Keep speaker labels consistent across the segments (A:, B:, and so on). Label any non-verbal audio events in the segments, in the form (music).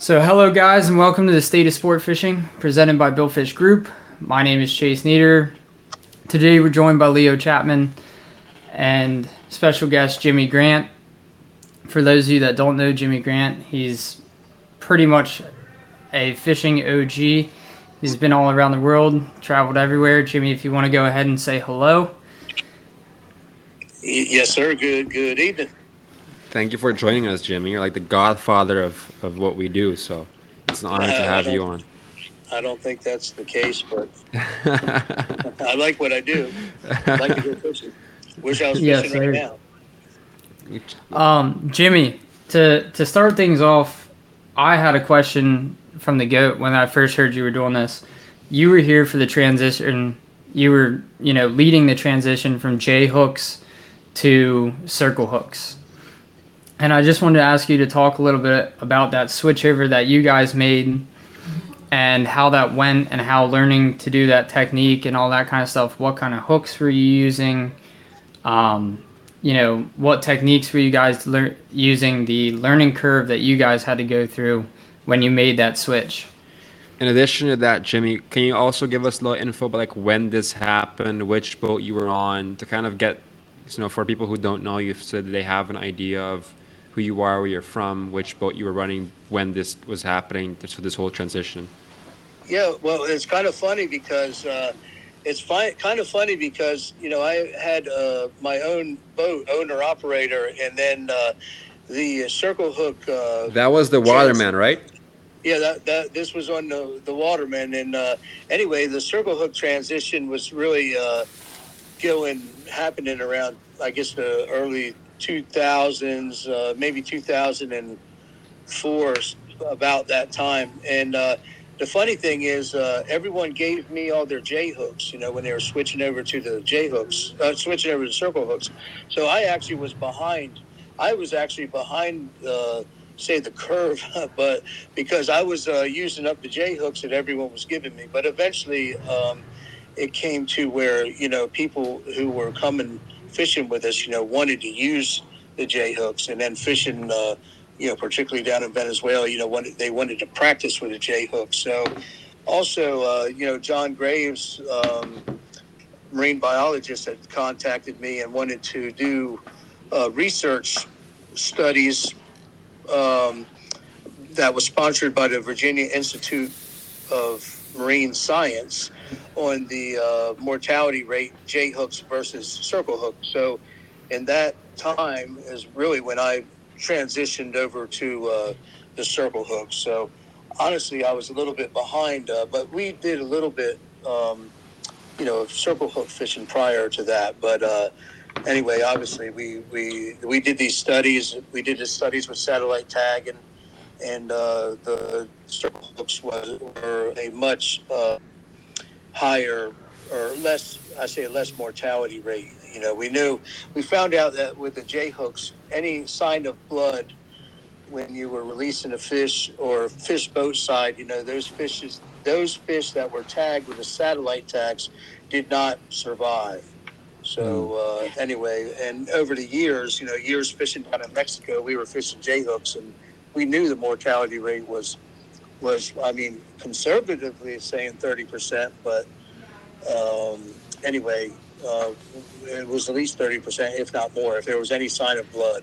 A: So, hello guys, and welcome to the State of Sport Fishing, presented by Billfish Group. My name is Chase Nieder. Today, we're joined by Leo Chapman and special guest Jimmy Grant. For those of you that don't know Jimmy Grant, he's pretty much a fishing OG. He's been all around the world, traveled everywhere. Jimmy, if you want to go ahead and say hello.
B: Yes, sir. Good good evening.
C: Thank you for joining us, Jimmy. You're like the godfather of, of what we do, so it's an honor to have you on.
B: I don't think that's the case, but (laughs) I like what I do. I like to go fishing. Wish I was
A: Yes,
B: fishing right now.
A: Um, Jimmy, to to start things off, I had a question from the goat when I first heard you were doing this. You were here for the transition. You were, you know, leading the transition from J hooks to circle hooks. And I just wanted to ask you to talk a little bit about that switchover that you guys made and how that went and how learning to do that technique and all that kind of stuff. What kind of hooks were you using? Um, you know, what techniques were you guys lear- using? The learning curve that you guys had to go through when you made that switch.
C: In addition to that, Jimmy, can you also give us a little info about like when this happened, which boat you were on, to kind of get, you know, for people who don't know you, so they have an idea of who you are, where you're from, which boat you were running when this was happening, so this whole transition.
B: Yeah, well, it's kind of funny because uh, it's fi- kind of funny because you know I had uh, my own boat, owner operator, and then uh, the circle hook. Uh,
C: That was the Waterman, right?
B: Yeah, that, that this was on the the Waterman, and uh, anyway, the circle hook transition was really uh, going happening around, I guess, the early two thousands, uh, maybe two thousand and four, about that time. And uh, the funny thing is, uh, everyone gave me all their J hooks, you know, when they were switching over to the J hooks, uh, switching over to circle hooks. So I actually was behind. I was actually behind. Uh, say the curve, (laughs) but because I was uh, using up the J hooks that everyone was giving me. But eventually, um, it came to where you know people who were coming fishing with us, you know, wanted to use the J hooks, and then fishing, uh, you know, particularly down in Venezuela, you know, wanted, they wanted to practice with the J hook. So, also, uh, you know, John Graves. Um, marine biologist had contacted me and wanted to do uh, research studies um, that was sponsored by the Virginia Institute of Marine Science on the uh, mortality rate J hooks versus circle hooks. So, in that time is really when I transitioned over to uh, the circle hooks. So, honestly, I was a little bit behind, uh, but we did a little bit, um, you know, circle hook fishing prior to that. But uh, anyway, obviously, we, we we did these studies. We did the studies with satellite tag, and and uh, the circle hooks was were a much uh, higher or less. I say less mortality rate. You know, we knew we found out that with the J hooks, any sign of blood when you were releasing a fish or fish boat side, you know, those fishes, those fish that were tagged with the satellite tags, did not survive. So uh, anyway, and over the years, you know, years fishing down in Mexico, we were fishing J hooks, and we knew the mortality rate was was, I mean, conservatively saying thirty percent, but um, anyway, uh, it was at least thirty percent, if not more, if there was any sign of blood.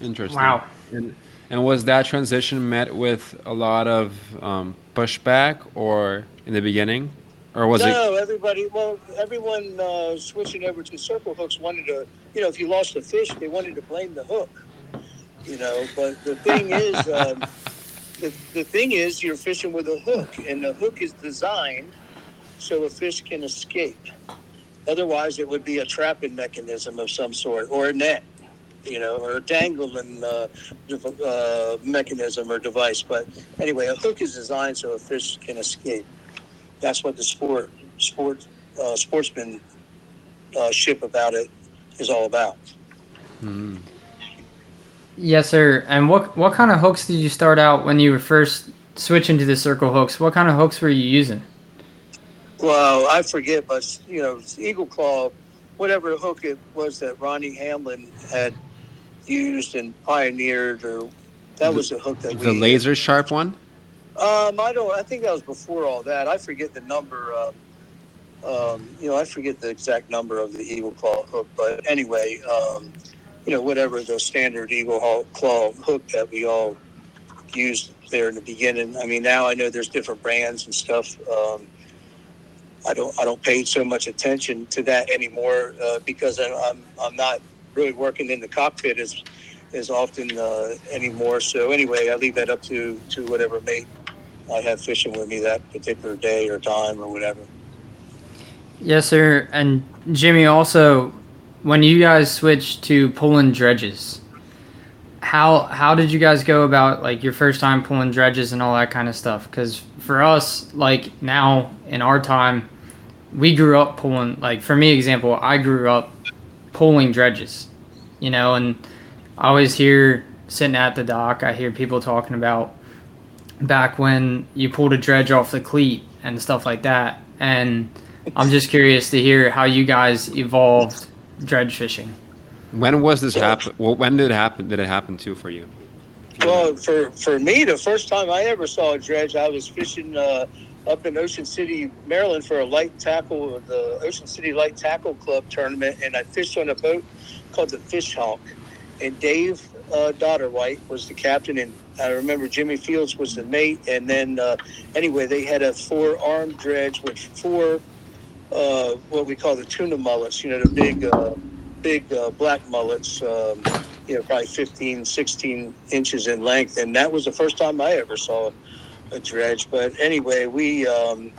C: Interesting.
A: Wow.
C: And, and was that transition met with a lot of um, pushback, or in the beginning, or was it?
B: no, everybody. Well, everyone uh, switching over to circle hooks wanted to. You know, if you lost a fish, they wanted to blame the hook. You know, but the thing is, um, (laughs) the, the thing is, you're fishing with a hook, and the hook is designed so a fish can escape. Otherwise, it would be a trapping mechanism of some sort, or a net. You know, or a dangling uh, uh, mechanism or device. But anyway, a hook is designed so a fish can escape that's what the sport sport uh, sportsman uh, ship about it is all about.
C: Hmm.
A: Yes, sir. And what what kind of hooks did you start out when you were first switching to the circle hooks? What kind of hooks were you using?
B: Well, I forget, but you know, Eagle Claw, whatever hook it was that Ronnie Hamlin had used and pioneered, or that was the hook that
C: the
B: we
C: laser sharp one.
B: Um, I don't. I think that was before all that. I forget the number. Um, um, you know, I forget the exact number of the eagle claw hook, but anyway, um, you know, whatever the standard eagle claw hook that we all used there in the beginning. I mean, now I know there's different brands and stuff. Um, I don't. I don't pay so much attention to that anymore uh, because I'm, I'm I'm not really working in the cockpit as as often uh, anymore. So anyway, I leave that up to to whatever mate I have fishing with me that particular day or time or whatever.
A: Yes, sir. And Jimmy, also, when you guys switched to pulling dredges, how how did you guys go about like your first time pulling dredges and all that kind of stuff? Because for us, like now in our time, we grew up pulling. Like for me, example, I grew up pulling dredges, you know, and I always hear sitting at the dock, I hear people talking about back when you pulled a dredge off the cleat and stuff like that, and I'm just curious to hear how you guys evolved dredge fishing.
C: When was this happen? Well, when did it happen? Did it happen too for you?
B: Well, for for me, the first time I ever saw a dredge, I was fishing uh, up in Ocean City, Maryland, for a light tackle, the Ocean City Light Tackle Club tournament, and I fished on a boat called the Fish Hawk, and Dave uh, Dotterwhite was the captain, and I remember Jimmy Fields was the mate, and then uh, anyway, they had a four-arm dredge with four uh, what we call the tuna mullets, you know, the big, uh, big uh, black mullets, um, you know, probably 15, 16 inches in length. And that was the first time I ever saw a dredge. But anyway, we um,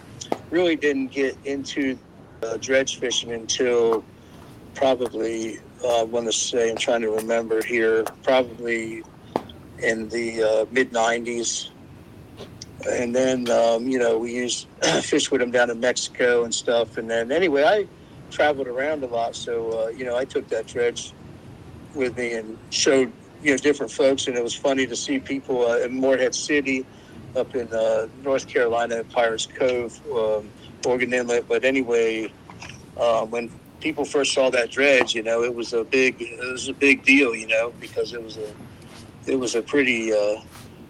B: really didn't get into uh, dredge fishing until probably, uh, I want to say, I'm trying to remember here, probably in the mid 90s and then um, you know we used (clears throat) fish with them down in Mexico and stuff. And then anyway, I traveled around a lot, so uh, you know I took that dredge with me and showed you know different folks, and it was funny to see people uh, in Morehead City, up in uh, North Carolina, Pirates Cove, um, Oregon Inlet. But anyway, uh, when people first saw that dredge, you know, it was a big it was a big deal, you know, because it was a it was a pretty uh,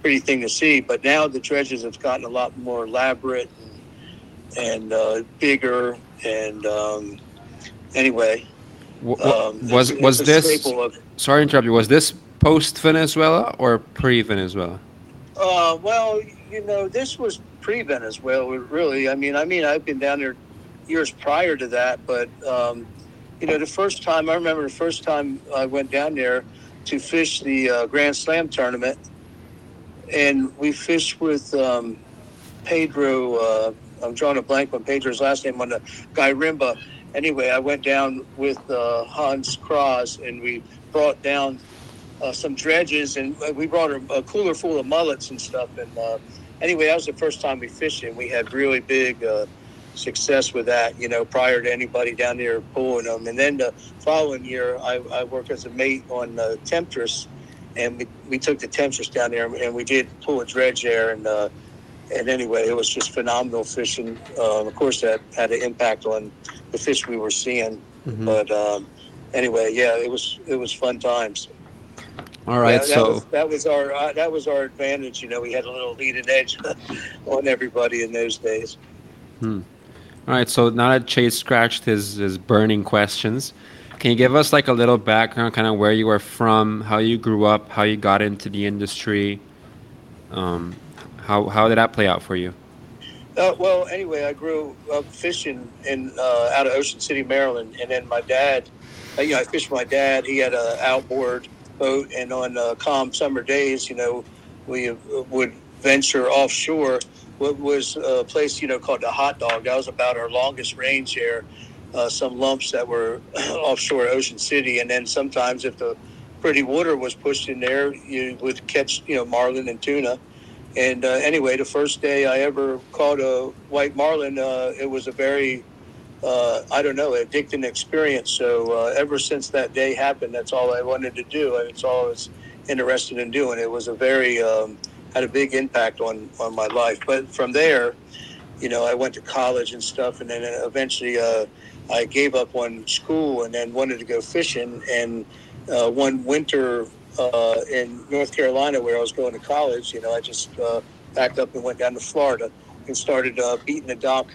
B: pretty thing to see. But now the dredges have gotten a lot more elaborate and, and uh, bigger. And um, anyway,
C: W-
B: um,
C: was
B: it's-
C: was
B: it's
C: this? Sorry to interrupt you. Was this post Venezuela or pre Venezuela?
B: Uh, well, you know, this was pre-Venezuela, really. I mean, I mean, I've been down there years prior to that, but um, you know, the first time I remember the first time I went down there to fish the uh, Grand Slam tournament, and we fished with um, Pedro. Uh, I'm drawing a blank on Pedro's last name on the guy Rimba. Anyway, I went down with uh, Hans Kras, and we brought down uh, some dredges, and uh, we brought a, a cooler full of mullets and stuff. And uh, anyway, that was the first time we fished, and we had really big uh, success with that. You know, prior to anybody down there pulling them. And then the following year, I, I worked as a mate on uh, Temptress, and we, we took the Temptress down there, and we did pull a dredge there, and. Uh, and anyway, it was just phenomenal fishing. Um, of course, that had an impact on the fish we were seeing.
C: Mhm.
B: But um, anyway, yeah, it was it was fun times.
C: All right,
B: Yeah, that
C: so
B: was, that was our uh, that was our advantage. You know, we had a little leading edge (laughs) on everybody in those days. Hmm.
C: all right, so now that Chase scratched his his burning questions, can you give us like a little background, kind of where you were from, how you grew up, how you got into the industry? Um, how how did that play out for you?
B: Uh, well, anyway, I grew up fishing in uh, out of Ocean City, Maryland, and then my dad, uh, you know, I fished with my dad. He had a outboard boat, and on uh, calm summer days, you know, we would venture offshore. What was a place, you know, called the Hot Dog. That was about our longest range there. Uh, some lumps that were (clears throat) offshore Ocean City, and then sometimes if the pretty water was pushed in there, you would catch, you know, marlin and tuna. And uh, anyway, the first day I ever caught a white marlin, uh, it was a very, uh, I don't know, addicting experience. So uh, ever since that day happened, that's all I wanted to do, and it's all I was interested in doing. It was a very um, had a big impact on on my life. But from there, you know, I went to college and stuff, and then eventually uh, I gave up on school and then wanted to go fishing. And uh, one winter uh, in North Carolina where I was going to college. You know, I just uh, backed up and went down to Florida and started uh, beating the dock.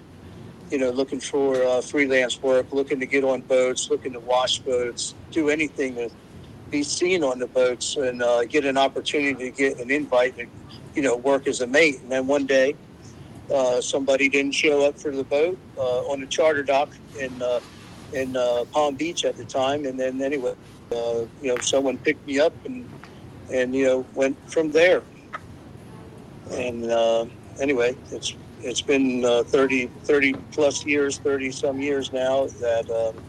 B: You know, looking for uh, freelance work, looking to get on boats, looking to wash boats, do anything to be seen on the boats and uh, get an opportunity to get an invite to, you know, work as a mate. And then one day, uh, somebody didn't show up for the boat uh, on a charter dock in uh, in uh, Palm Beach at the time. And then anyway, uh, you know, someone picked me up and and you know went from there. And uh, anyway, it's it's been uh, 30, 30 plus years, 30 some years now that um,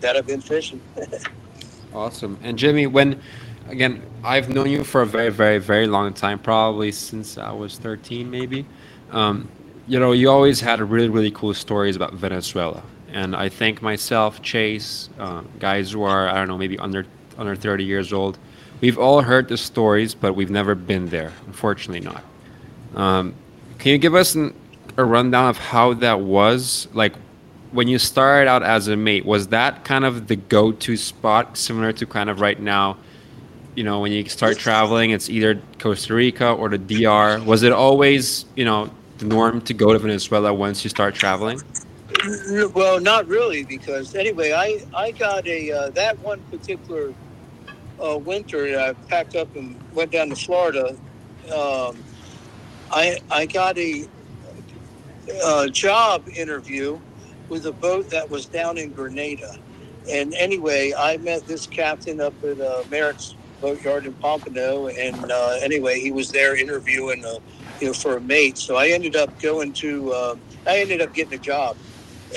B: that I've been fishing. (laughs)
C: Awesome. And Jimmy, when again, I've known you for a very, very, very long time, probably since I was 13, maybe. Um, you know, you always had really, really cool stories about Venezuela, and I think myself, Chase, uh, guys who are I don't know, maybe under under 30 years old, we've all heard the stories, but we've never been there. Unfortunately, not. Um, can you give us an, a rundown of how that was? Like, when you started out as a mate, was that kind of the go-to spot, similar to kind of right now? You know, when you start traveling, it's either Costa Rica or the DR. Was it always, you know, the norm to go to Venezuela once you start traveling?
B: Well, not really, because anyway, I I got a uh, that one particular uh, winter. I packed up and went down to Florida. Um, I I got a, a job interview with a boat that was down in Grenada, and anyway, I met this captain up at uh, Merritt's Boatyard in Pompano, and uh, anyway, he was there interviewing, uh, you know, for a mate. So I ended up going to, uh, I ended up getting a job,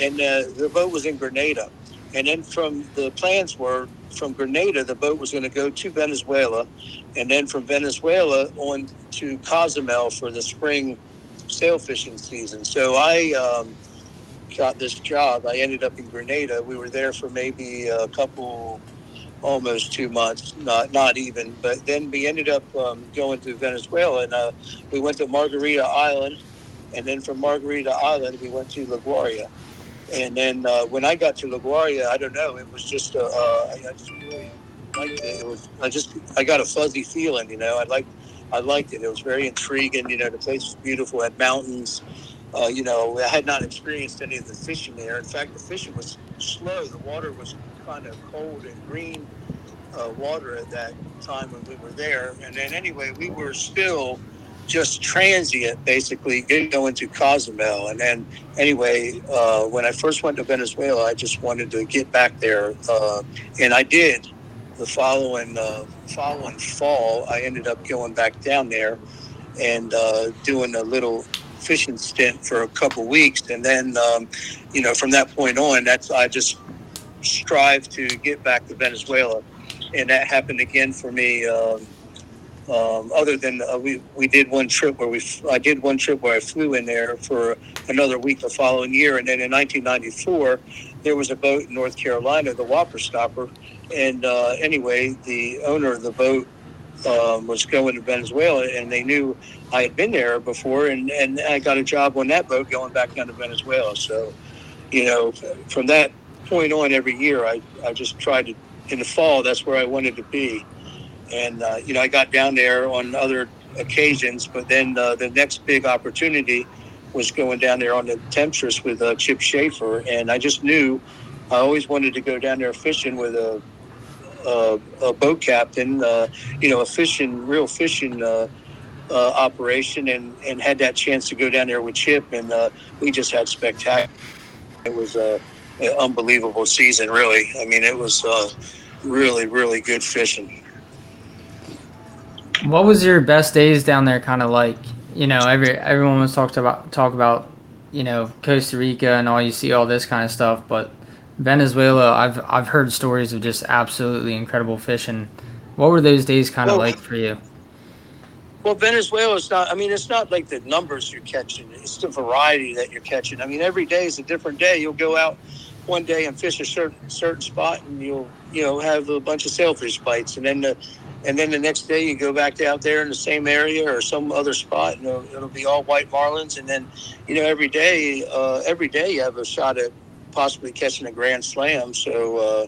B: and uh, the boat was in Grenada, and then from the plans were from Grenada, the boat was going to go to Venezuela, and then from Venezuela on to Cozumel for the spring sail fishing season. So I um, got this job. I ended up in Grenada. We were there for maybe a couple, almost two months, not not even. But then we ended up um, going to Venezuela, and uh, we went to Margarita Island, and then from Margarita Island we went to La Guaira. And then uh, when I got to La Guaira, I don't know, it was just uh, uh, I just really liked it. It was I just I got a fuzzy feeling, you know. I liked I liked it. It was very intriguing. You know, the place was beautiful, had mountains. Uh, you know, I had not experienced any of the fishing there. In fact, the fishing was slow. The water was kind of cold and green uh, water at that time when we were there. And then anyway, we were still just transient, basically going to Cozumel. And then anyway, uh, when I first went to Venezuela, I just wanted to get back there, uh, and I did. The following uh, following fall, I ended up going back down there and uh, doing a little fishing stint for a couple weeks, and then um, you know from that point on, that's I just strive to get back to Venezuela, and that happened again for me. Um, um, other than uh, we we did one trip where we I did one trip where I flew in there for another week the following year, and then in 1994 there was a boat in North Carolina, the Whopper Stopper, and uh, anyway the owner of the boat um, was going to Venezuela, and they knew I had been there before, and and I got a job on that boat going back down to Venezuela. So, you know, from that point on, every year I I just tried to in the fall that's where I wanted to be and uh, you know I got down there on other occasions, but then uh, the next big opportunity was going down there on the Temptress with uh, Chip Schaefer, and I just knew I always wanted to go down there fishing with a a, a boat captain, uh, you know, a fishing real fishing. Uh, uh, operation and, and had that chance to go down there with Chip, and uh, we just had spectacular. It was a, an unbelievable season, really. I mean, it was uh, really, really good fishing.
A: What was your best days down there kind of like? You know, every everyone was talked about talk about, you know, Costa Rica and all you see all this kind of stuff, but Venezuela, I've I've heard stories of just absolutely incredible fishing. What were those days kind of
B: Well-
A: like for you?
B: Well, Venezuela is not. I mean, it's not like the numbers you're catching; it's the variety that you're catching. I mean, every day is a different day. You'll go out one day and fish a certain certain spot, and you'll you know have a bunch of sailfish bites, and then the and then the next day you go back out there in the same area or some other spot, and it'll, it'll be all white marlins. And then you know every day, uh, every day you have a shot at possibly catching a grand slam. So. Uh,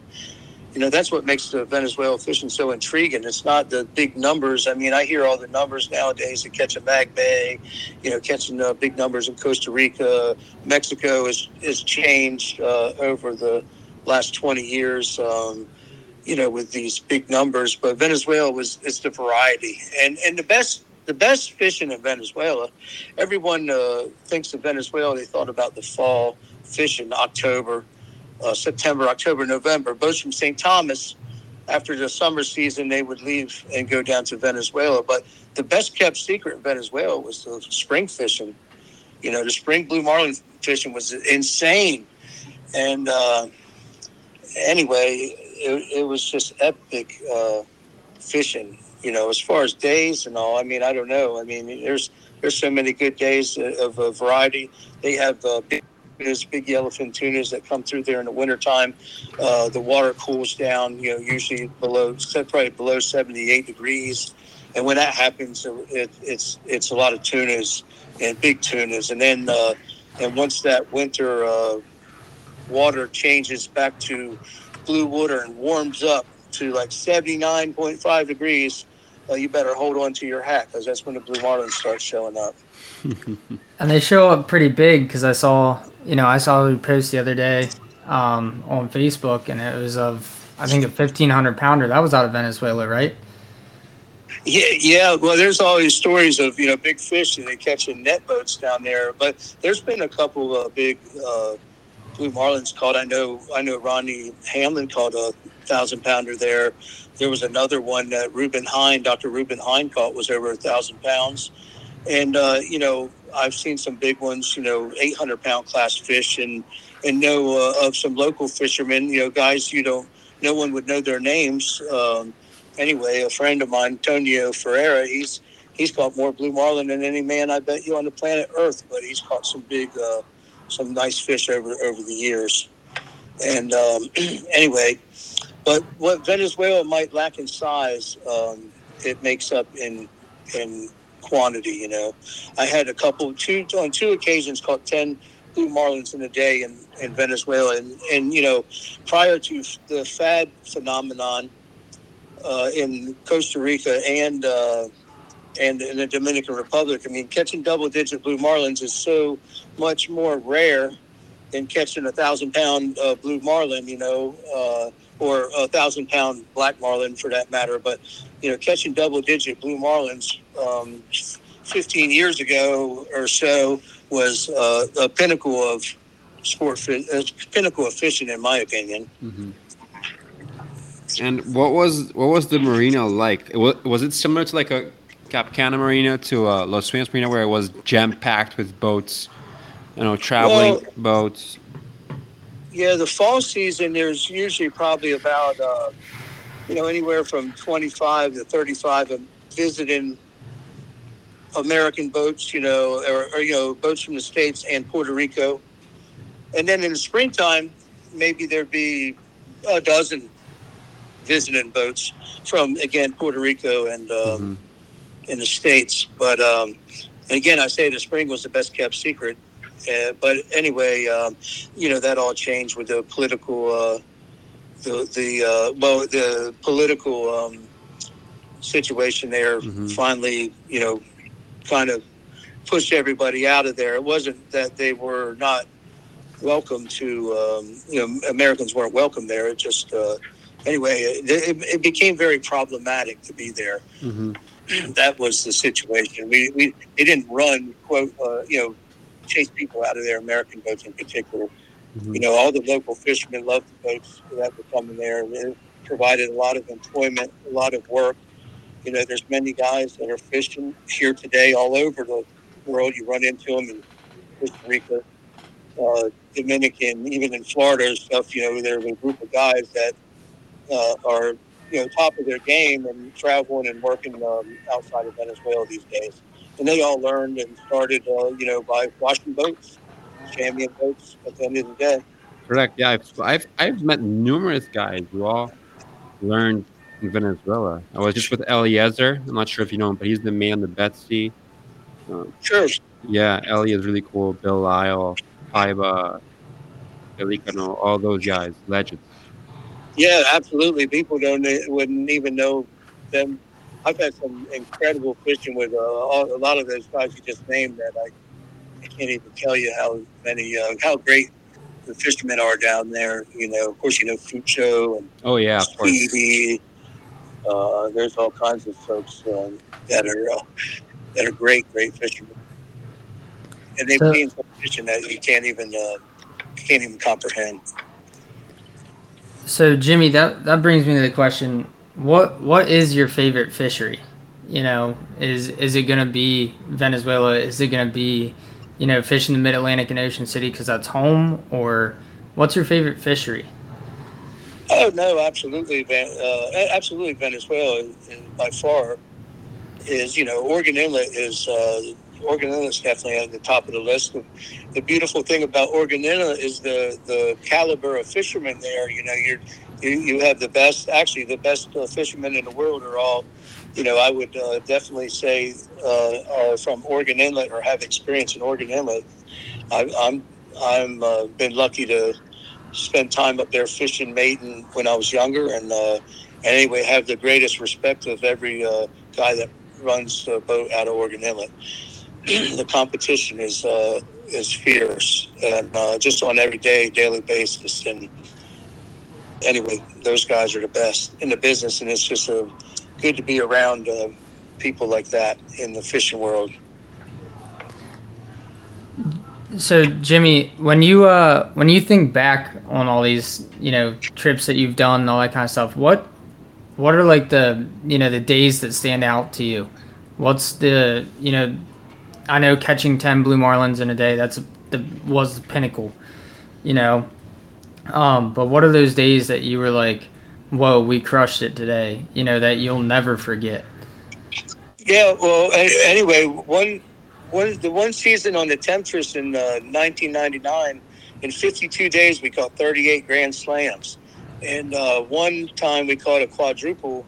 B: you know that's what makes the Venezuela fishing so intriguing. It's not the big numbers. I mean, I hear all the numbers nowadays to catch a mag bay, you know, catching uh, big numbers in Costa Rica, Mexico has has changed uh, over the last twenty years. Um, you know, with these big numbers, but Venezuela was it's the variety and and the best the best fishing in Venezuela. Everyone uh, thinks of Venezuela. They thought about the fall fishing, October uh, September, October, November. Boats from St. Thomas, after the summer season, they would leave and go down to Venezuela. But the best kept secret in Venezuela was the spring fishing. You know, the spring blue marlin fishing was insane. And uh, anyway, it, it, was just epic uh, fishing. You know, as far as days and all, I mean, I don't know. I mean, there's there's so many good days of a variety. They have uh, big tunas, big yellowfin tunas that come through there in the wintertime. Uh, the water cools down, you know, usually below, probably below 78 degrees. And when that happens, it, it's it's a lot of tunas and big tunas. And then, uh, and once that winter uh, water changes back to blue water and warms up to like 79.5 degrees, uh, you better hold on to your hat because that's when the blue marlin starts showing up. (laughs)
A: and they show up pretty big because I saw you know, I saw a post the other day um, on Facebook, and it was of I think a fifteen hundred pounder. That was out of Venezuela, right?
B: Yeah, yeah. Well, there's always stories of you know big fish and they catching net boats down there, but there's been a couple of big uh, blue marlins caught. I know, I know Ronnie Hamlin caught a thousand pounder there. There was another one that Ruben Hine, Dr. Ruben Hine caught was over a thousand pounds. And uh, you know, I've seen some big ones, you know, 800 pound class fish, and and know uh, of some local fishermen, you know, guys you don't, no one would know their names. Um, anyway, a friend of mine, Antonio Ferreira, he's he's caught more blue marlin than any man I bet you on the planet Earth, but he's caught some big, uh, some nice fish over over the years. And um, (clears throat) anyway, but what Venezuela might lack in size, um, it makes up in in quantity. You know, I had a couple two on two occasions caught ten blue marlins in a day in, in Venezuela, and and you know, prior to the FAD phenomenon uh, in Costa Rica and uh, and in the Dominican Republic, I mean, catching double digit blue marlins is so much more rare than catching a thousand pound uh, blue marlin. You know. Uh, or a thousand pound black marlin for that matter. But you know, catching double digit blue marlins um, 15 years ago or so was uh, a pinnacle of sport, fi- a pinnacle of fishing, in my opinion.
C: Mm-hmm. And what was what was the marina like? Was, was it similar to like a Cap Cana marina to a Los Sueños marina where it was jam packed with boats, you know, traveling well, boats?
B: Yeah, the fall season there's usually probably about uh, you know anywhere from 25 to 35 visiting American boats, you know, or, or, you know boats from the states and Puerto Rico, and then in the springtime maybe there'd be a dozen visiting boats from again Puerto Rico and um, mm-hmm. in the states. But um, again, I say the spring was the best kept secret uh, but anyway, um, you know that all changed with the political, uh, the the uh, well, the political um, situation there. Mm-hmm. Finally, you know, kind of pushed everybody out of there. It wasn't that they were not welcome to, um, you know, Americans weren't welcome there. It just uh, anyway, it, it, became very problematic to be there. Mm-hmm. (clears throat) That was the situation. We we it didn't run quote uh, you know chase people out of their American boats in particular. Mm-hmm. You know, all the local fishermen loved the boats that were coming there. It provided a lot of employment, a lot of work. You know, there's many guys that are fishing here today all over the world. You run into them in Costa Rica, uh, Dominican, even in Florida and stuff. You know, there's a group of guys that uh, are you know top of their game and traveling and working um, outside of Venezuela these days and they all learned and started, uh, you know, by washing boats, chamois boats at the end of the day.
C: Correct. Yeah, I've, I've, I've met numerous guys who all learned in Venezuela. I was just with Eliezer. I'm not sure if you know him, but he's the man, the Betsy.
B: Um, sure.
C: Yeah, Ellie is really cool. Bill Lyle, Paiva, Pelicano, all those guys, legends.
B: Yeah, absolutely. People don't wouldn't even know them. I've had some incredible fishing with uh, all, a lot of those guys you just named. That I, I can't even tell you how many uh, how great the fishermen are down there. You know, of course, you know Fucho and
C: oh yeah,
B: Stevie. Uh, there's all kinds of folks uh, that are uh, that are great, great fishermen, and they've so, seen some fishing that you can't even uh, can't even comprehend.
A: So Jimmy, that that brings me to the question: what what is your favorite fishery? You know, is is it gonna be Venezuela? Is it gonna be, you know, fishing the Mid Atlantic and Ocean City because that's home, or what's your favorite fishery?
B: Oh no, absolutely, uh, absolutely Venezuela by far is you know Oregon Inlet is uh, Inlet is definitely at the top of the list. The, the beautiful thing about Oregon Inlet is the the caliber of fishermen there. You know, you're you, you have the best, actually the best uh, fishermen in the world are all, you know, I would uh, definitely say uh, are from Oregon Inlet or have experience in Oregon Inlet. I, I'm I'm uh, been lucky to spend time up there fishing maiden when I was younger, and uh, anyway, have the greatest respect of every uh, guy that runs a boat out of Oregon Inlet. (clears throat) the competition is uh, is fierce, and uh, just on every day, daily basis. And anyway, those guys are the best in the business, and it's just a, good to be around uh, people like that in the fishing world.
A: So Jimmy, when you uh when you think back on all these you know trips that you've done and all that kind of stuff, what what are like the you know the days that stand out to you? What's the you know I know catching ten blue marlins in a day that's the was the pinnacle, you know. Um, but what are those days that you were like, "Whoa, we crushed it today"? You know that you'll never forget.
B: Yeah. Well, anyway, one one the one season on the Temptress in uh, 1999, in 52 days we caught 38 grand slams, and uh, one time we caught a quadruple.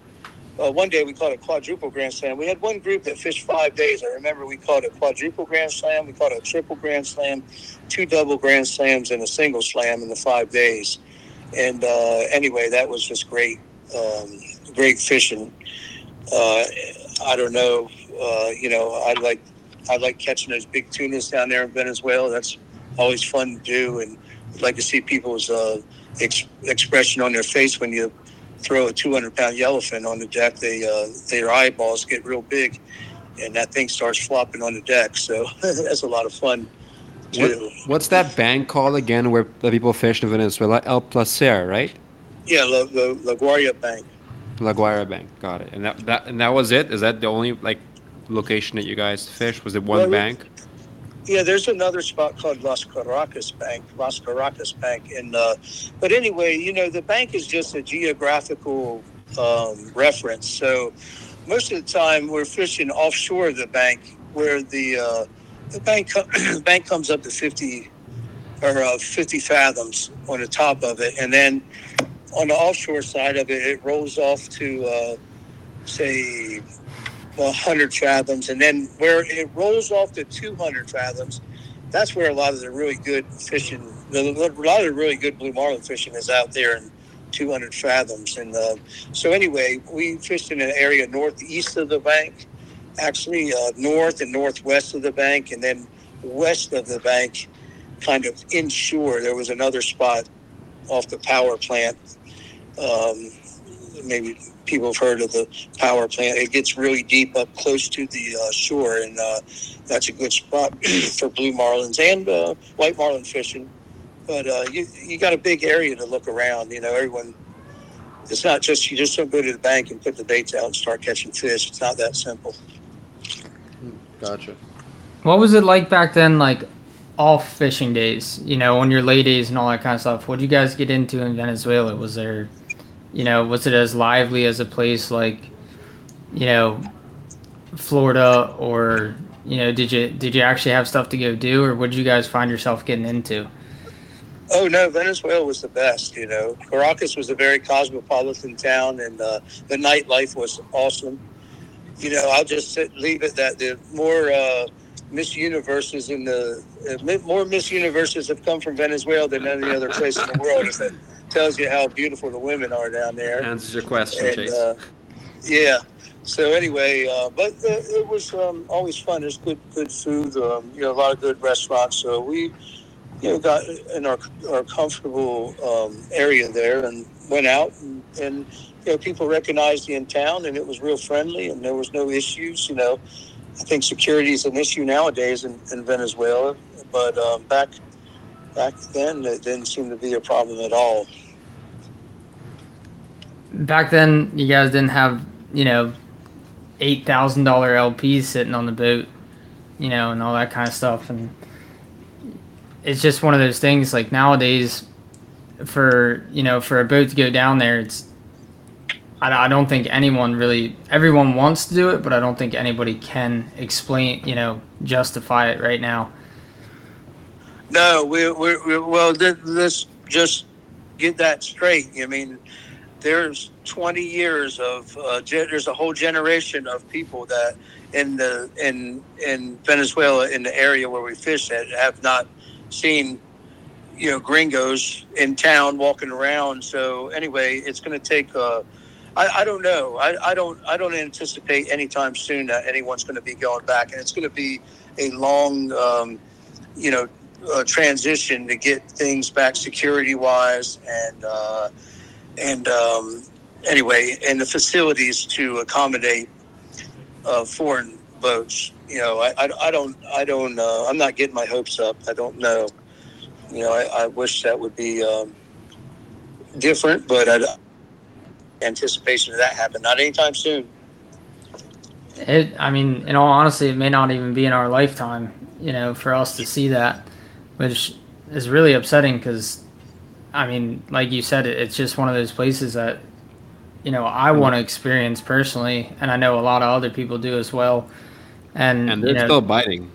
B: Uh, one day we caught a quadruple grand slam. We had one group that fished five days. I remember we caught a quadruple grand slam, we caught a triple grand slam, two double grand slams, and a single slam in the five days. And uh, anyway, that was just great, um, great fishing. Uh, I don't know, uh, you know, I like I like catching those big tunas down there in Venezuela. That's always fun to do, and I'd like to see people's uh, ex- expression on their face when you throw a 200 pound yellowfin on the deck. They uh, their eyeballs get real big, and that thing starts flopping on the deck. So (laughs) that's a lot of fun.
C: What, what's that bank called again where the people fish in Venezuela? El Placer, right?
B: Yeah, La, La, La Guaira Bank.
C: La Guaira Bank, got it. And that, that and that was it. Is that the only like location that you guys fished? Was it one well, bank?
B: Yeah, there's another spot called Las Caracas Bank, Las Caracas Bank, and uh, but anyway, you know, the bank is just a geographical um, reference. So most of the time, we're fishing offshore of the bank, where the uh, the bank (clears throat) bank comes up to 50 or uh, 50 fathoms on the top of it, and then on the offshore side of it, it rolls off to uh, say 100 fathoms, and then where it rolls off to 200 fathoms, that's where a lot of the really good fishing, a lot of the really good blue marlin fishing is out there in 200 fathoms. And uh, so, anyway, we fished in an area northeast of the bank, actually uh, north and northwest of the bank, and then west of the bank, kind of inshore. There was another spot off the power plant. Um, maybe people have heard of the power plant. It gets really deep up close to the uh, shore, and uh, that's a good spot (clears throat) for blue marlins and uh, white marlin fishing. But uh, you you got a big area to look around. You know, everyone. It's not just you just don't go to the bank and put the baits out and start catching fish. It's not that simple.
C: Gotcha.
A: What was it like back then? Like off fishing days, you know, on your lay days and all that kind of stuff. What did you guys get into in Venezuela? Was there you know, was it as lively as a place like, you know, Florida or you know, did you did you actually have stuff to go do, or what did you guys find yourself getting into?
B: Oh no, Venezuela was the best. You know, Caracas was a very cosmopolitan town, and uh, the nightlife was awesome. You know, I'll just sit, leave it that the more uh, Miss Universes in the uh, more Miss Universes have come from Venezuela than any other place in the world. Tells you how beautiful the women are down there.
C: Answers your question,
B: And,
C: Chase.
B: uh, yeah. So anyway, uh, but uh, it was um, always fun. There's good good food. Um, you know, a lot of good restaurants. So we, you know, got in our our comfortable um, area there and went out and, and you know people recognized you in town and it was real friendly and there was no issues. You know, I think security is an issue nowadays in, in Venezuela, but um, back back then it didn't seem to be a problem at all.
A: Back then, you guys didn't have, you know, eight thousand dollar LPs sitting on the boat, you know, and all that kind of stuff. And it's just one of those things. Like nowadays, for you know, for a boat to go down there, it's. I, I don't think anyone really. Everyone wants to do it, but I don't think anybody can explain, you know, justify it right now.
B: No, we we we well. Let's just get that straight. I mean, there's 20 years of uh, ge- there's a whole generation of people that in the in in Venezuela in the area where we fish at have not seen you know gringos in town walking around. So anyway, it's going to take. Uh, I, I don't know. I, I don't. I don't anticipate anytime soon that anyone's going to be going back, and it's going to be a long, um, you know, uh, transition to get things back security wise and uh, and um, anyway, and the facilities to accommodate uh, foreign boats. You know, I, I, I don't I don't uh, I'm not getting my hopes up. I don't know. You know, I, I wish that would be um, different, but I anticipation of that happen not anytime soon.
A: It, I mean, in all honesty, it may not even be in our lifetime, you know, for us to see that, which is really upsetting because, I mean, like you said, it, it's just one of those places that, you know, I want to experience personally, and I know a lot of other people do as well. And,
C: and they're
A: know,
C: still biting.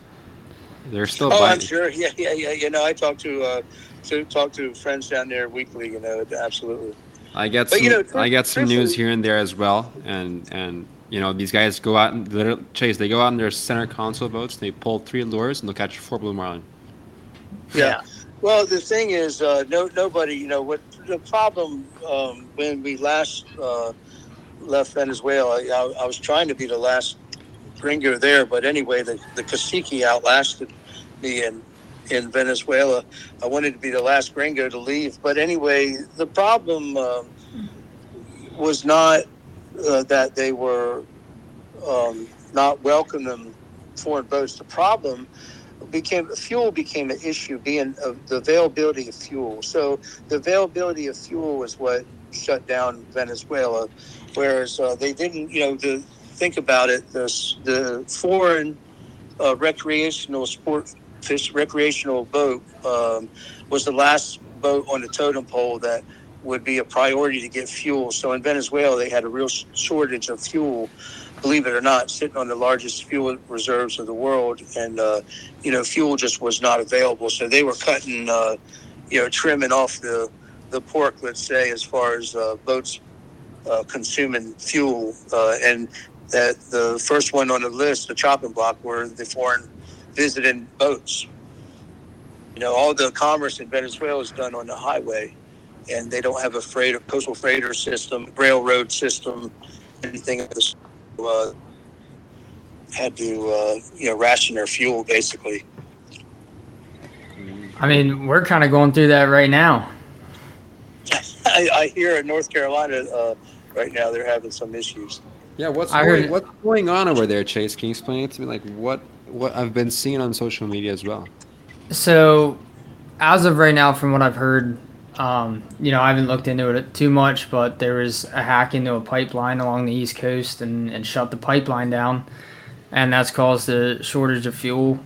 C: They're still biting
B: Oh, I'm sure. Yeah, yeah, yeah. You know, I talk to uh, to talk to friends down there weekly. You know, absolutely.
C: I get
B: But,
C: some.
B: you know,
C: I get some news here and there as well, and and you know these guys go out and literally, chase. They go out in their center console boats. They pull three lures and they'll catch four blue marlin.
B: Yeah. Well, the thing is, uh, no, nobody, you know, what the problem um, when we last uh, left Venezuela, I, I was trying to be the last gringo there, but anyway, the, the cacique outlasted me in, in Venezuela. I wanted to be the last gringo to leave. But anyway, the problem um, was not uh, that they were um, not welcoming foreign boats. The problem became fuel became an issue being uh, the availability of fuel. So the availability of fuel was what shut down venezuela whereas uh, they didn't you know think about it the, the foreign uh, recreational sport fish recreational boat um, was the last boat on the totem pole that would be a priority to get fuel. So in venezuela they had a real sh- shortage of fuel believe it or not, sitting on the largest fuel reserves of the world, and uh, you know, fuel just was not available. So they were cutting, uh, you know, trimming off the the pork, let's say, as far as uh, boats uh, consuming fuel. Uh, and that the first one on the list, the chopping block, were the foreign visiting boats. You know, all the commerce in Venezuela is done on the highway, and they don't have a freighter, coastal freighter system, railroad system, anything of this uh, had to uh, you know ration their fuel basically.
A: I mean, we're kind of going through that right now. (laughs)
B: I, I hear in North Carolina uh, right now they're having some issues.
C: Yeah, what's
A: I
C: going,
A: heard-
C: what's going on over there, Chase? Can you explain it to me? Like what what I've been seeing on social media as well.
A: So, as of right now, from what I've heard, um, you know, I haven't looked into it too much, but there was a hack into a pipeline along the East Coast and, and shut the pipeline down, and that's caused a shortage of fuel.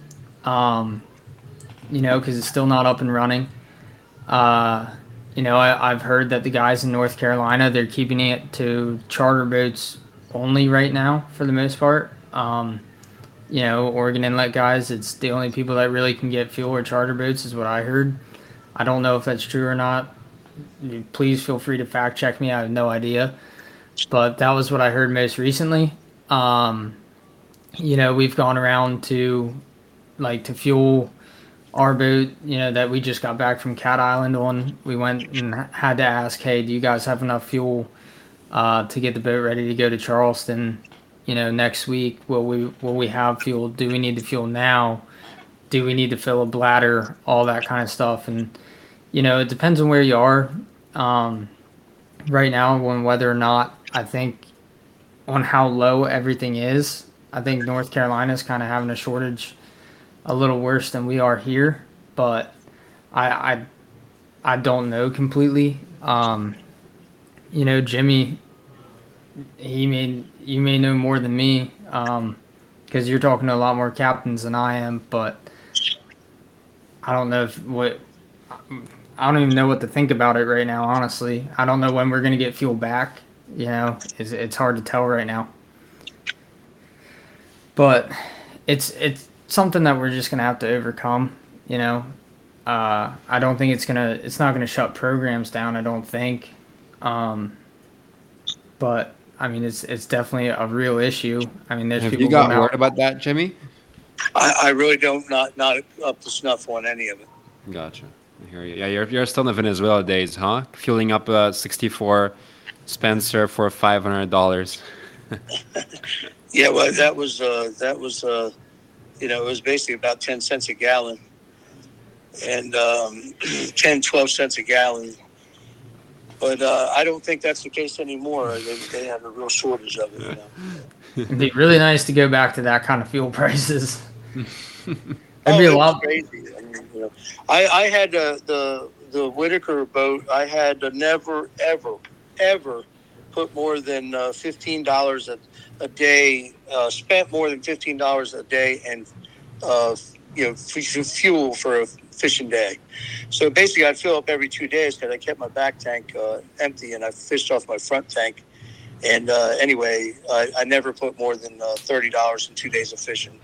A: Um, you know, because it's still not up and running. Uh, you know, I, I've heard that the guys in North Carolina they're keeping it to charter boats only right now for the most part. Um, you know, Oregon Inlet guys, it's the only people that really can get fuel or charter boats, is what I heard. I don't know if that's true or not. Please feel free to fact check me. I have no idea. But that was what I heard most recently. Um, you know, we've gone around to like to fuel our boat, you know, that we just got back from Cat Island on. We went and had to ask, hey, do you guys have enough fuel uh, to get the boat ready to go to Charleston? You know, next week, will we will we have fuel? Do we need to fuel now? Do we need to fill a bladder? All that kind of stuff, and you know, it depends on where you are. Um, right now, on whether or not I think on how low everything is, I think North Carolina is kind of having a shortage a little worse than we are here, but I I, I don't know completely. Um, you know, Jimmy, he may you may know more than me because um, you're talking to a lot more captains than I am, but I don't know if what I don't even know what to think about it right now. Honestly, I don't know when we're gonna get fuel back. You know, it's it's hard to tell right now. But it's it's something that we're just gonna have to overcome. You know, uh, I don't think it's gonna it's not gonna shut programs down. I don't think, um, but I mean it's it's definitely a real issue. I mean, there's
C: Have
A: people
C: you got
A: going out-
C: worried about that, Jimmy?
B: I, I really don't not not up to snuff on any of it.
C: Gotcha. I hear you. Yeah, you're, you're still in the Venezuela days, huh? Fueling up a 64 Spencer for $500. (laughs)
B: Yeah, well, that was uh, that was uh, you know it was basically about ten cents a gallon, and um, (clears throat) 10, 12 cents a gallon. But uh, I don't think that's the case anymore. They, they have a real shortage of it. You know? (laughs)
A: It'd be really nice to go back to that kind of fuel prices. (laughs) It'd
B: Oh,
A: be a lot.
B: crazy. Know, I, I had the the Whitaker boat. I had to never ever ever put more than uh, fifteen dollars a day. Uh, spent more than fifteen dollars a day and uh, you know f- fuel for a fishing day. So basically, I'd fill up every two days because I kept my back tank uh, empty and I fished off my front tank. And uh, anyway, I, I never put more than thirty dollars in two days of fishing,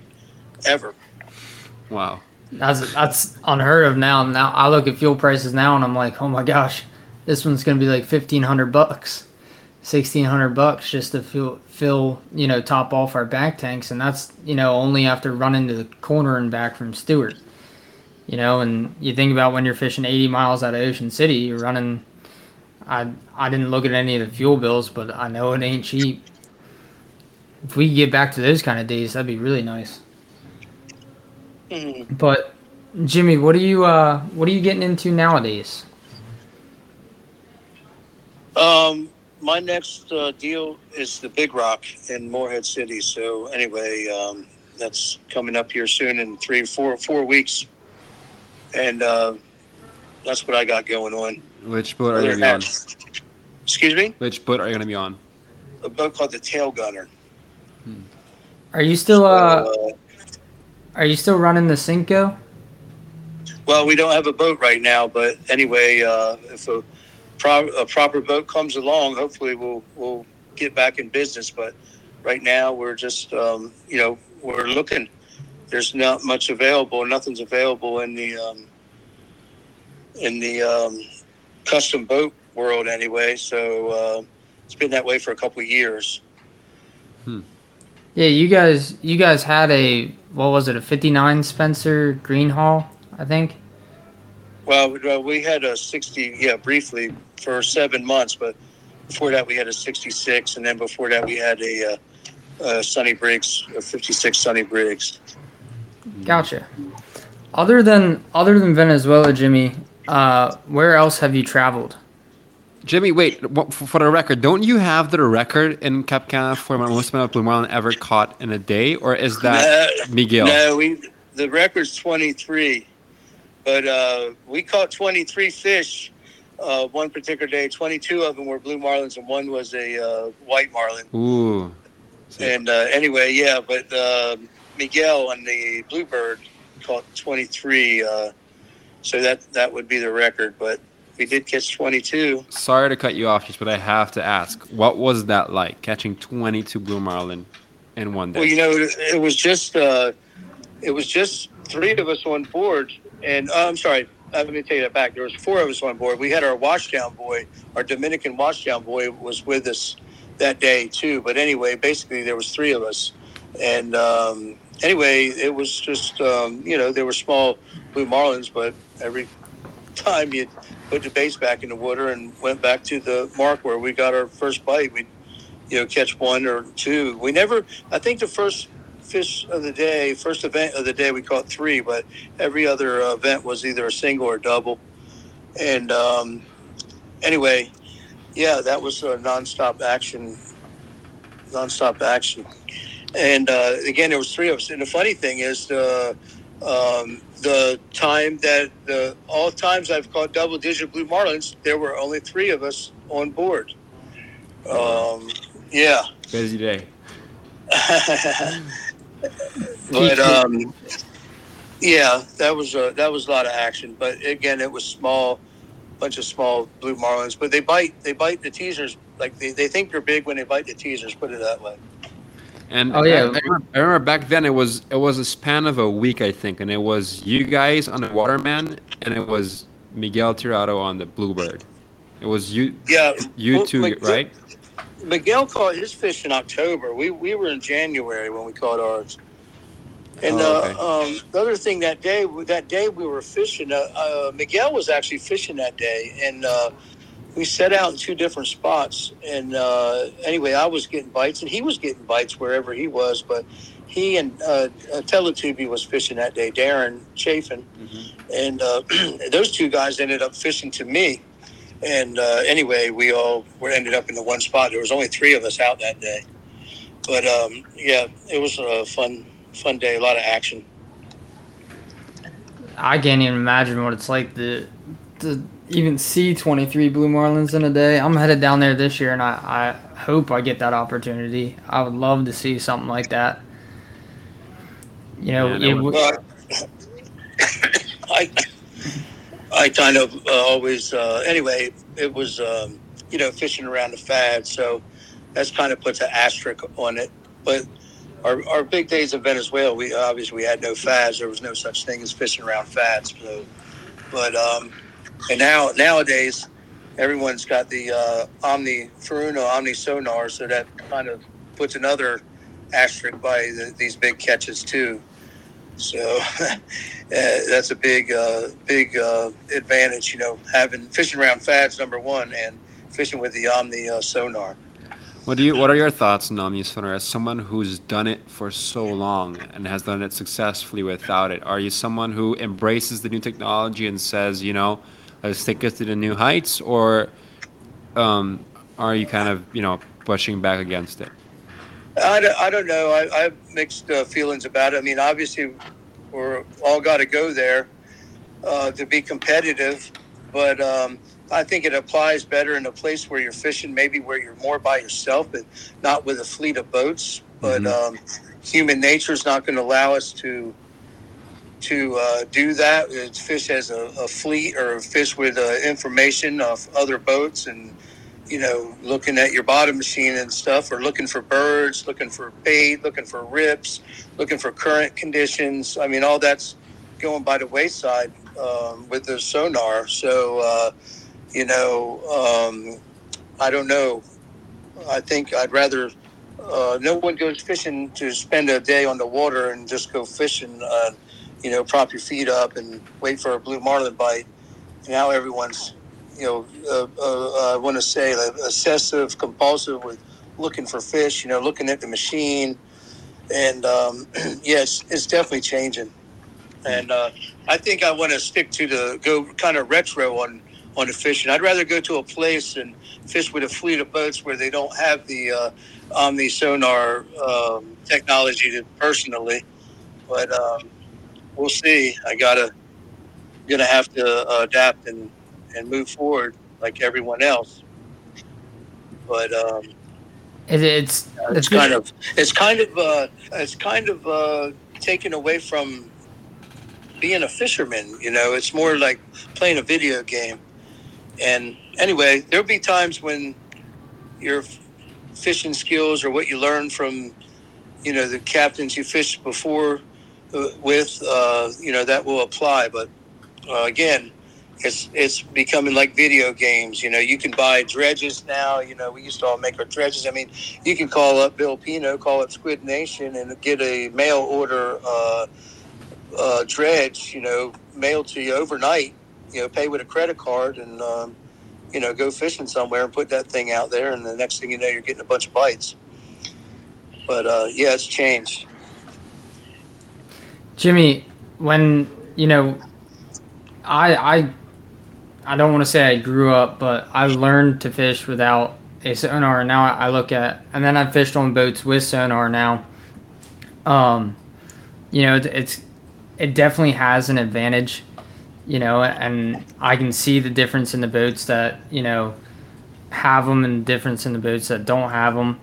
B: ever.
C: Wow.
A: That's that's unheard of now. Now I look at fuel prices now and I'm like, oh my gosh, this one's gonna be like fifteen hundred bucks, sixteen hundred bucks just to fill fill you know top off our back tanks, and that's you know only after running to the corner and back from Stuart. You know, and you think about when you're fishing 80 miles out of Ocean City, you're running. I I didn't look at any of the fuel bills, but I know it ain't cheap. If we get back to those kind of days, that'd be really nice. But Jimmy, what are you uh what are you getting into nowadays?
B: Um, my next uh, deal is the Big Rock in Morehead City. So anyway, um, that's coming up here soon in three, four, four weeks, and uh, that's what I got going on.
C: Which boat are you going to be on?
B: Excuse me,
C: Which boat are you going to be on?
B: a boat called the Tail Gunner.
A: Are you still uh
B: Uh,
A: are you still running the Cinco?
B: well, we don't have a boat right now, but anyway, uh, if a, pro- a proper boat comes along, hopefully we'll we'll get back in business. But right now, we're just um, you know we're looking. There's not much available. Nothing's available in the um, in the um, custom boat world anyway. So uh, it's been that way for a couple of years.
A: Yeah, you guys you guys had a what was it, a fifty nine Spencer Greenhall, I think?
B: Well, we- well, we had a 60, yeah, briefly for seven months, but before that we had a 66, and then before that we had a, uh, uh Sonny Briggs, a 56 Sonny Briggs.
A: Gotcha. Other than other than Venezuela, Jimmy, uh where else have you traveled?
C: Jimmy, wait, for the record, don't you have the record in Cap Cana for the most amount of blue marlin ever caught in a day? Or is that
B: No,
C: Miguel?
B: No, we the record's 23, but uh, we caught 23 fish uh, one particular day. 22 of them were blue marlins, and one was a uh, white marlin.
C: Ooh.
B: And uh, anyway, yeah, but uh, Miguel on the Bluebird caught 23. Uh, so that that would be the record. But we did catch 22.
C: Sorry to cut you off, just but I have to ask, what was that like catching 22 blue marlin in one day?
B: Well, you know, it was just uh, it was just three of us on board. And uh, I'm sorry, uh, let me take that back. There was four of us on board. We had our washdown boy, our Dominican washdown boy, was with us that day too. But anyway, basically there was three of us, and um, anyway, it was just um, you know there were small blue marlins, but every (laughs) time you put the baits back in the water and went back to the mark where we got our first bite, we'd you know catch one or two. We never. I think the first fish of the day, first event of the day, we caught three, but every other event was either a single or double. And um, anyway, yeah, that was a nonstop action, nonstop action. And uh, again, there was three of us. And the funny thing is, the um, the time that the all times I've caught double digit blue marlins, there were only three of us on board. Um, yeah.
C: Busy day. (laughs)
B: but um, yeah, that was a that was a lot of action. But again, it was small, bunch of small blue marlins. But they bite they bite the teasers like they, they think they're big when they bite the teasers. Put it that way.
C: And
A: Oh, yeah.
C: I, I remember, I remember back then it was it was a span of a week I think, and it was you guys on the Waterman, and it was Miguel Tirado on the Bluebird. It was you
B: Yeah,
C: you
B: Well,
C: two,
B: Mc-
C: right?
B: Miguel caught his fish in October. We we were in January when we caught ours. And
C: Oh, okay.
B: uh, um, the other thing that day, that day we were fishing. Uh, uh, Miguel was actually fishing that day, and uh, we set out in two different spots. And uh, anyway, I was getting bites, and he was getting bites wherever he was. But he and uh, uh, Teletubby was fishing that day. Darren Chafin, and uh, (clears throat) those two guys ended up fishing to me. And uh, anyway, we all were ended up in the one spot. There was only three of us out that day, but um, yeah, it was a fun, fun day. A lot of action.
A: I can't even imagine what it's like to to even see 23 blue marlins in a day. I'm headed down there this year, and I, I hope I get that opportunity. I would love to see something like that. You know,
C: Yeah,
A: it
C: would-
A: would-
B: Well, (coughs) I, I kind of uh, always, uh, anyway, it was, um, you know, fishing around the fad. So that's kind of puts an asterisk on it. But our, our big days in Venezuela, we obviously we had no fads. There was no such thing as fishing around fads. So, but, um, and now, nowadays, everyone's got the uh, Omni Furuno Omni sonar. So that kind of puts another asterisk by the, these big catches too. So (laughs) uh, that's a big, uh, big uh, advantage, you know, having fishing around fads number one and fishing with the Omni uh, sonar.
C: What do you? What are your thoughts on Omni Sonar as someone who's done it for so long and has done it successfully without it? Are you someone who embraces the new technology and says, you know, let's take it to the new heights, or um, are you kind of, you know, pushing back against it?
B: I don't, I don't know. I, I have mixed uh, feelings about it. I mean, obviously, we're all got to go there uh, to be competitive, but um, I think it applies better in a place where you're fishing, maybe where you're more by yourself and not with a fleet of boats. But
C: Mhm.
B: um, human nature is not going to allow us to to uh, do that. It's fish as a, a fleet or fish with uh, information of other boats and you know, looking at your bottom machine and stuff, or looking for birds, looking for bait, looking for rips, looking for current conditions. I mean, all that's going by the wayside um, with the sonar. So, uh, you know, um, I don't know. I think I'd rather. Uh, no one goes fishing to spend a day on the water and just go fishing. Uh, you know, prop your feet up and wait for a blue marlin bite. Now everyone's you know, uh, uh, I want to say like, obsessive, compulsive with looking for fish. You know, looking at the machine, and um, (clears throat) yeah, it's, it's definitely changing. And uh, I think I want to stick to the go kind of retro on on the fishing. I'd rather go to a place and fish with a fleet of boats where they don't have the uh, Omni sonar um, technology to personally. But um, we'll see. I gotta gonna have to uh, adapt and and move forward like everyone else. But um,
A: it, it's
B: it's kind of it's kind of uh, it's kind of uh, taken away from being a fisherman. You know, it's more like playing a video game. And anyway, there'll be times when your fishing skills or what you learn from you know the captains you fished before with uh, you know that will apply. But uh, again, it's it's becoming like video games. You know, you can buy dredges now. You know, we used to all make our dredges. I mean, you can call up Bill Pino, call up Squid Nation, and get a mail order uh, uh, dredge. You know, mailed to you overnight. You know, pay with a credit card and. Um, you know, go fishing somewhere and put that thing out there, and the next thing you know, you're getting a bunch of bites. But uh, yeah, it's changed.
A: Jimmy, when you know, I I I don't want to say I grew up, but I learned to fish without a sonar. And now I look at, and then I fished on boats with sonar now. Um, you know, it, it's it definitely has an advantage you know, and I can see the difference in the boats that you know have them, and the difference in the boats that don't have them.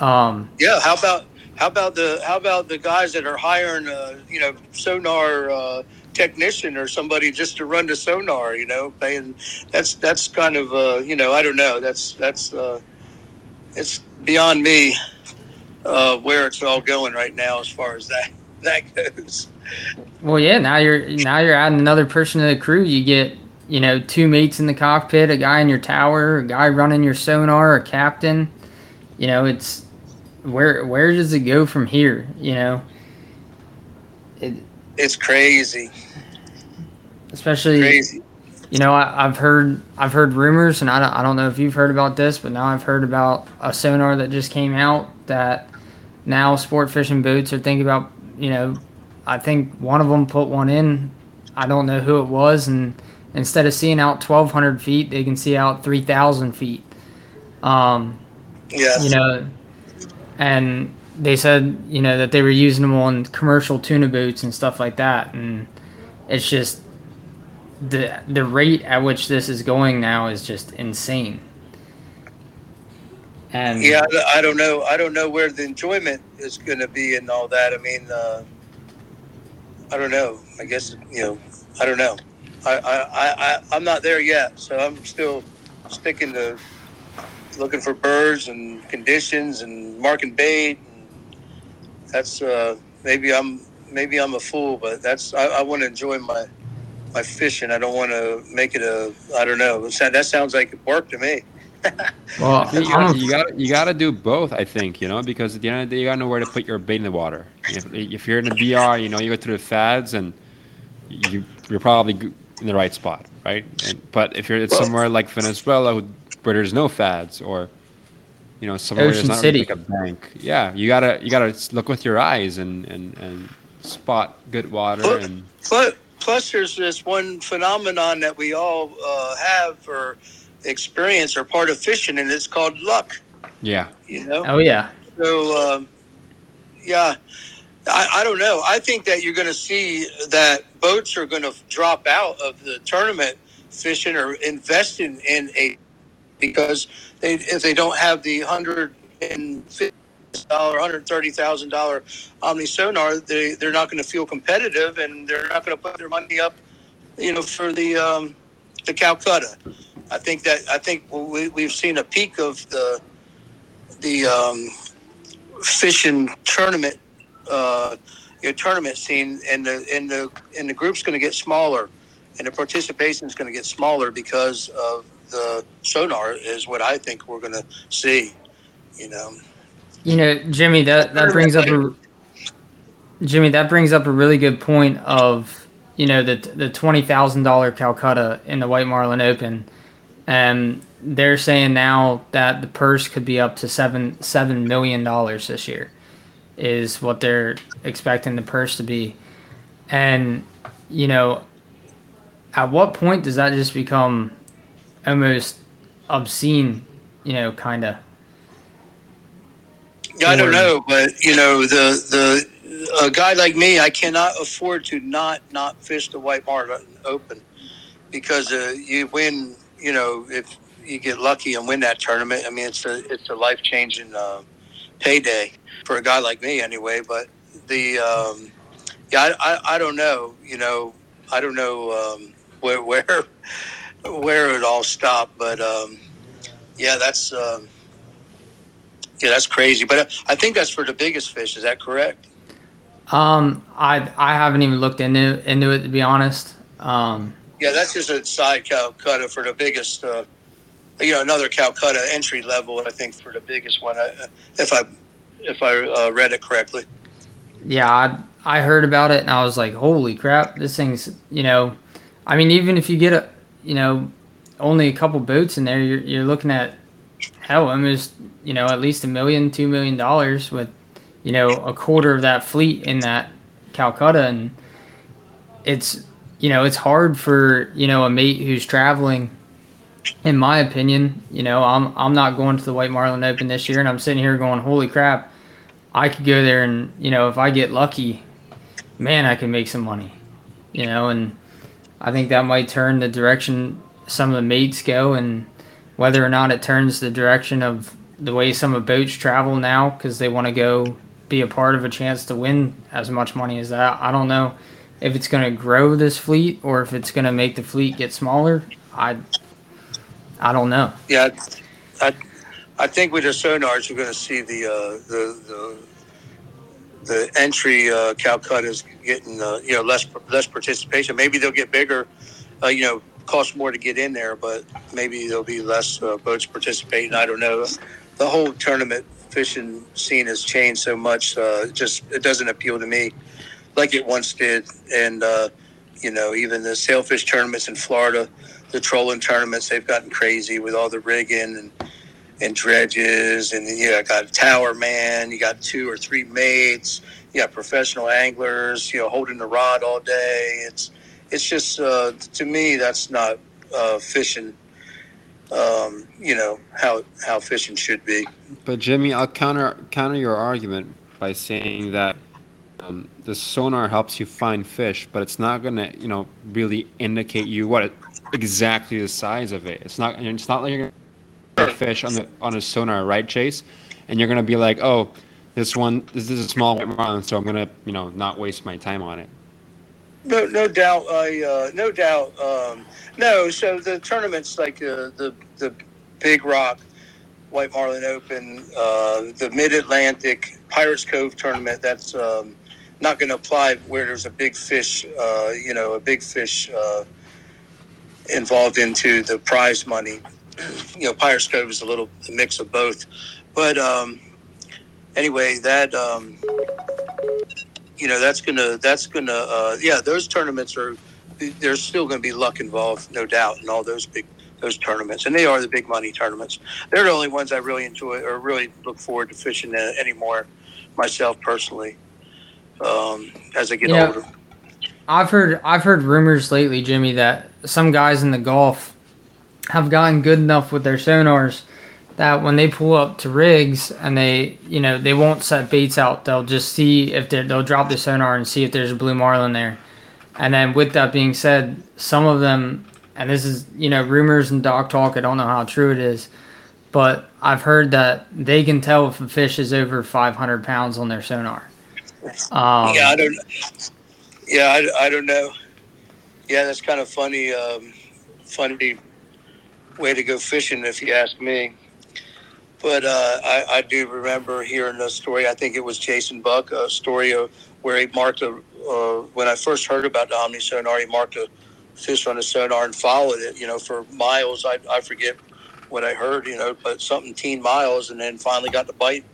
A: Um,
B: yeah, how about how about the how about the guys that are hiring a you know sonar uh, technician or somebody just to run the sonar? You know, paying that's that's kind of uh, you know I don't know that's that's uh, it's beyond me uh, where it's all going right now as far as that (laughs) that goes.
A: Well, yeah. Now you're now you're adding another person to the crew. You get you know two mates in the cockpit, a guy in your tower, a guy running your sonar, a captain. You know, it's where where does it go from here? You know,
B: it, it's crazy.
A: Especially crazy. You know, I, have heard I've heard rumors, and I don't, I don't know if you've heard about this, but now I've heard about a sonar that just came out that now sport fishing boats are thinking about you know I think one of them put one in. I don't know who it was, and instead of seeing out 1,200 feet, they can see out 3,000 feet. Um,
B: yeah.
A: You know, and they said you know that they were using them on commercial tuna boats and stuff like that, and it's just the the rate at which this is going now is just insane.
B: And yeah, I don't know. I don't know where the enjoyment is going to be and all that. I mean. Uh, I don't know. I guess you know. I don't know. I I I I'm not there yet, so I'm still sticking to looking for birds and conditions and marking bait. That's uh, maybe I'm maybe I'm a fool, but that's I, I want to enjoy my my fishing. I don't want to make it a I don't know. That sounds like work to me. (laughs)
C: well, you got, you got to do both, I think, you know, because at the end of the day, you got to know where to put your bait in the water. If, if you're in the DR, you know, you go through the fads, and you you're probably in the right spot, right? And, but if you're it's somewhere like Venezuela where there's no fads, or you know, somewhere Ocean there's not City. like a bank, yeah, you gotta you gotta look with your eyes and and and spot good water and.
B: Plus, there's this one phenomenon that we all uh, have, or experience or part of fishing, and it's called luck.
C: Yeah.
B: You know.
A: Oh yeah.
B: So, um, yeah, I, I don't know. I think that you're going to see that boats are going to drop out of the tournament fishing or investing in a because they if they don't have the hundred and fifty dollar, hundred thirty thousand dollar Omni sonar, they they're not going to feel competitive and they're not going to put their money up, you know, for the um, the Calcutta. I think that I think we, we've seen a peak of the the um, fishing tournament uh, your tournament scene, and the and the and the group's going to get smaller, and the participation is going to get smaller because of the sonar. Is what I think we're going to see. You know.
A: You know, Jimmy, that that brings up a Jimmy, that brings up a really good point of you know the the twenty thousand dollar Calcutta in the White Marlin Open and they're saying now that the purse could be up to seven seven million dollars this year, is what they're expecting the purse to be, and you know, at what point does that just become almost obscene? You know, kind of.
B: Yeah, I don't know, but you know, the the a guy like me, I cannot afford to not not fish the White Marlin Open because uh, you win you know, if you get lucky and win that tournament, I mean, it's a it's a life changing uh, payday for a guy like me, anyway. But the um, yeah, I, I, I don't know. You know, I don't know um, where (laughs) where where it all stopped, but um, yeah, that's um, yeah, that's crazy. But uh, I think that's for the biggest fish. Is that correct?
A: Um, I I haven't even looked into into it to be honest. Um,
B: Yeah, that's just a side Calcutta for the biggest. Uh, you know, another Calcutta entry level. I think for the biggest one, uh, if I if I uh, read it correctly.
A: Yeah, I, I heard about it and I was like, holy crap, this thing's you know, I mean, even if you get a you know only a couple boats in there, you're you're looking at hell, almost you know at least a million, two million dollars with you know a quarter of that fleet in that Calcutta, and it's you know it's hard for you know a mate who's traveling. In my opinion, you know I'm I'm not going to the White Marlin Open this year, and I'm sitting here going, holy crap, I could go there and you know if I get lucky, man, I can make some money, you know, and I think that might turn the direction some of the mates go, and whether or not it turns the direction of the way some of boats travel now because they want to go be a part of a chance to win as much money as that. I don't know if it's going to grow this fleet or if it's going to make the fleet get smaller. I I don't know.
B: Yeah, I I think with the sonars, you're going to see the uh, the the the entry uh, Calcutta is getting uh, you know less less participation. Maybe they'll get bigger. Uh, you know, cost more to get in there, but maybe there'll be less uh, boats participating. I don't know. The whole tournament fishing scene has changed so much. Uh, just it doesn't appeal to me like it once did. And uh, you know, even the sailfish tournaments in Florida, the trolling tournaments, they've gotten crazy with all the rigging and and dredges, and you know, got a tower man, you got two or three mates, you got professional anglers, you know, holding the rod all day. It's it's just uh, to me that's not uh, fishing. Um, you know how how fishing should be.
C: But Jimmy, I'll counter counter your argument by saying that um, the sonar helps you find fish, but it's not gonna you know really indicate you what it, exactly the size of it. It's not it's not like you're gonna fish on the on a sonar, right, Chase? And you're gonna be like, oh, this one this is a small one, so I'm gonna you know not waste my time on it.
B: No, no doubt. I uh, no doubt. Um, no, so the tournaments like uh, the the Big Rock, White Marlin Open, uh, the Mid Atlantic Pirates Cove tournament. That's um, not going to apply where there's a big fish. Uh, you know, a big fish uh, involved into the prize money. You know, Pirates Cove is a little a mix of both. But um, anyway, that. Um, you know that's gonna that's gonna uh, yeah those tournaments are there's still going to be luck involved no doubt in all those big those tournaments and they are the big money tournaments they're the only ones i really enjoy or really look forward to fishing anymore myself personally um, as i get yeah. older
A: i've heard i've heard rumors lately jimmy that some guys in the gulf have gotten good enough with their sonars that when they pull up to rigs and they, you know, they won't set baits out. They'll just see if they'll drop the sonar and see if there's a blue marlin there. And then with that being said, some of them, and this is, you know, rumors and dog talk. I don't know how true it is, but I've heard that they can tell if a fish is over 500 pounds on their sonar.
B: Um, yeah, I don't. Yeah, I, I don't know. Yeah, that's kind of funny. Um, funny way to go fishing, if you ask me. But uh, I, I, do remember hearing a story. I think it was Jason Buck, a story of where he marked a. Uh, when I first heard about the Omni sonar, he marked a fish on the sonar and followed it. You know, for miles. I, I forget what I heard. You know, but something teen miles, and then finally got the bite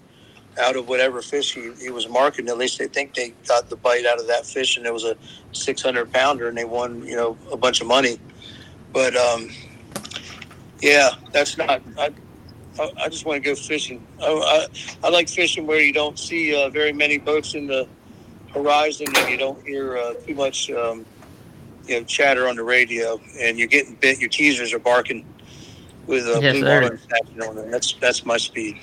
B: out of whatever fish he, he was marking. At least they think they got the bite out of that fish, and it was a 600 pounder, and they won you know a bunch of money. But um, yeah, that's not. I, I, I just want to go fishing. I, I, I, like fishing where you don't see uh, very many boats in the horizon and you don't hear uh, too much um, you know chatter on the radio and you're getting bit. Your teasers are barking with a uh, yes, blue marlin on them. That's that's my speed.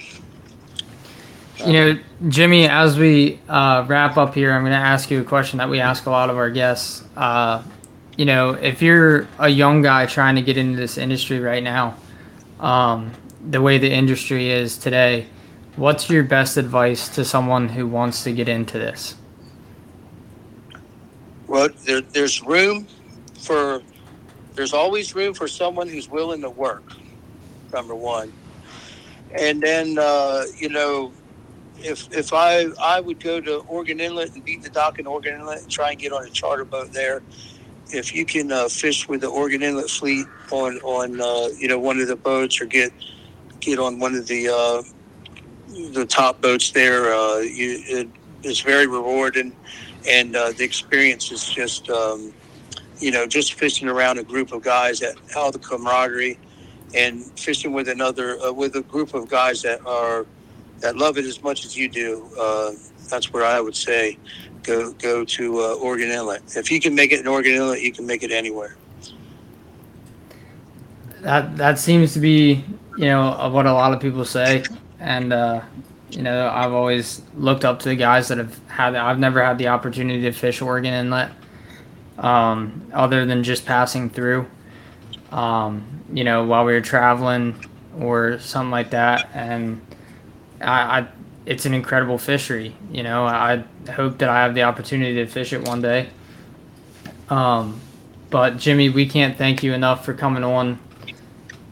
A: You know, Jimmy, as we uh, wrap up here, I'm going to ask you a question that we ask a lot of our guests. You know, if you're a young guy trying to get into this industry right now, um, the way the industry is today, what's your best advice to someone who wants to get into this?
B: Well, there, there's room for, there's always room for someone who's willing to work, number one. And then, uh, you know, if if I I would go to Oregon Inlet and beat the dock in Oregon Inlet and try and get on a charter boat there, if you can uh, fish with the Oregon Inlet fleet on on uh, you know one of the boats or get get on one of the uh, the top boats there, uh, you, it, it's very rewarding, and uh, the experience is just um, you know just fishing around a group of guys that all the camaraderie and fishing with another uh, with a group of guys that are that love it as much as you do. That's where I would say go go to uh, Oregon Inlet. If you can make it in Oregon Inlet, you can make it anywhere.
A: That that seems to be you know what a lot of people say, and uh, you know I've always looked up to the guys that have had. I've never had the opportunity to fish Oregon Inlet, um, other than just passing through. Um, you know, while we were traveling or something like that, and I, I it's an incredible fishery. You know, I hope that I have the opportunity to fish it one day. Um, but Jimmy, we can't thank you enough for coming on.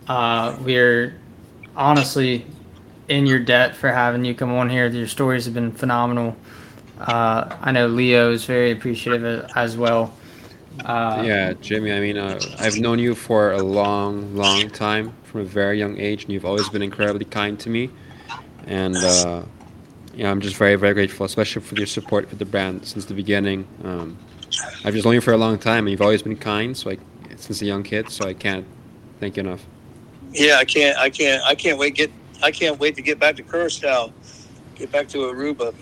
A: Uh, we're honestly in your debt for having you come on here. Your stories have been phenomenal. Uh, I know Leo is very appreciative as well.
C: Uh, yeah, Jimmy. I mean, uh, I've known you for a long, long time, from a very young age, and you've always been incredibly kind to me. And uh, yeah, I'm just very, very grateful, especially for your support for the brand since the beginning. Um, I've just known you for a long time, and you've always been kind. So I, since a young kid, so I can't thank you enough.
B: Yeah, I can't, I can't, I can't wait get, I can't wait to get back to Curacao, get back to Aruba.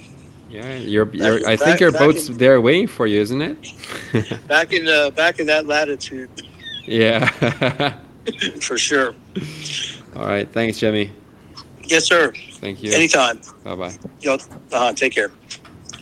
C: Yeah, you're, you're back, I think your boat's in, there waiting for you, isn't
B: it? (laughs) (laughs) back in, uh, back in that latitude.
C: Yeah. (laughs)
B: for sure.
C: All right, thanks, Jimmy.
B: Yes, sir.
C: Thank you.
B: Anytime.
C: Bye bye.
B: Yo, uh, take care.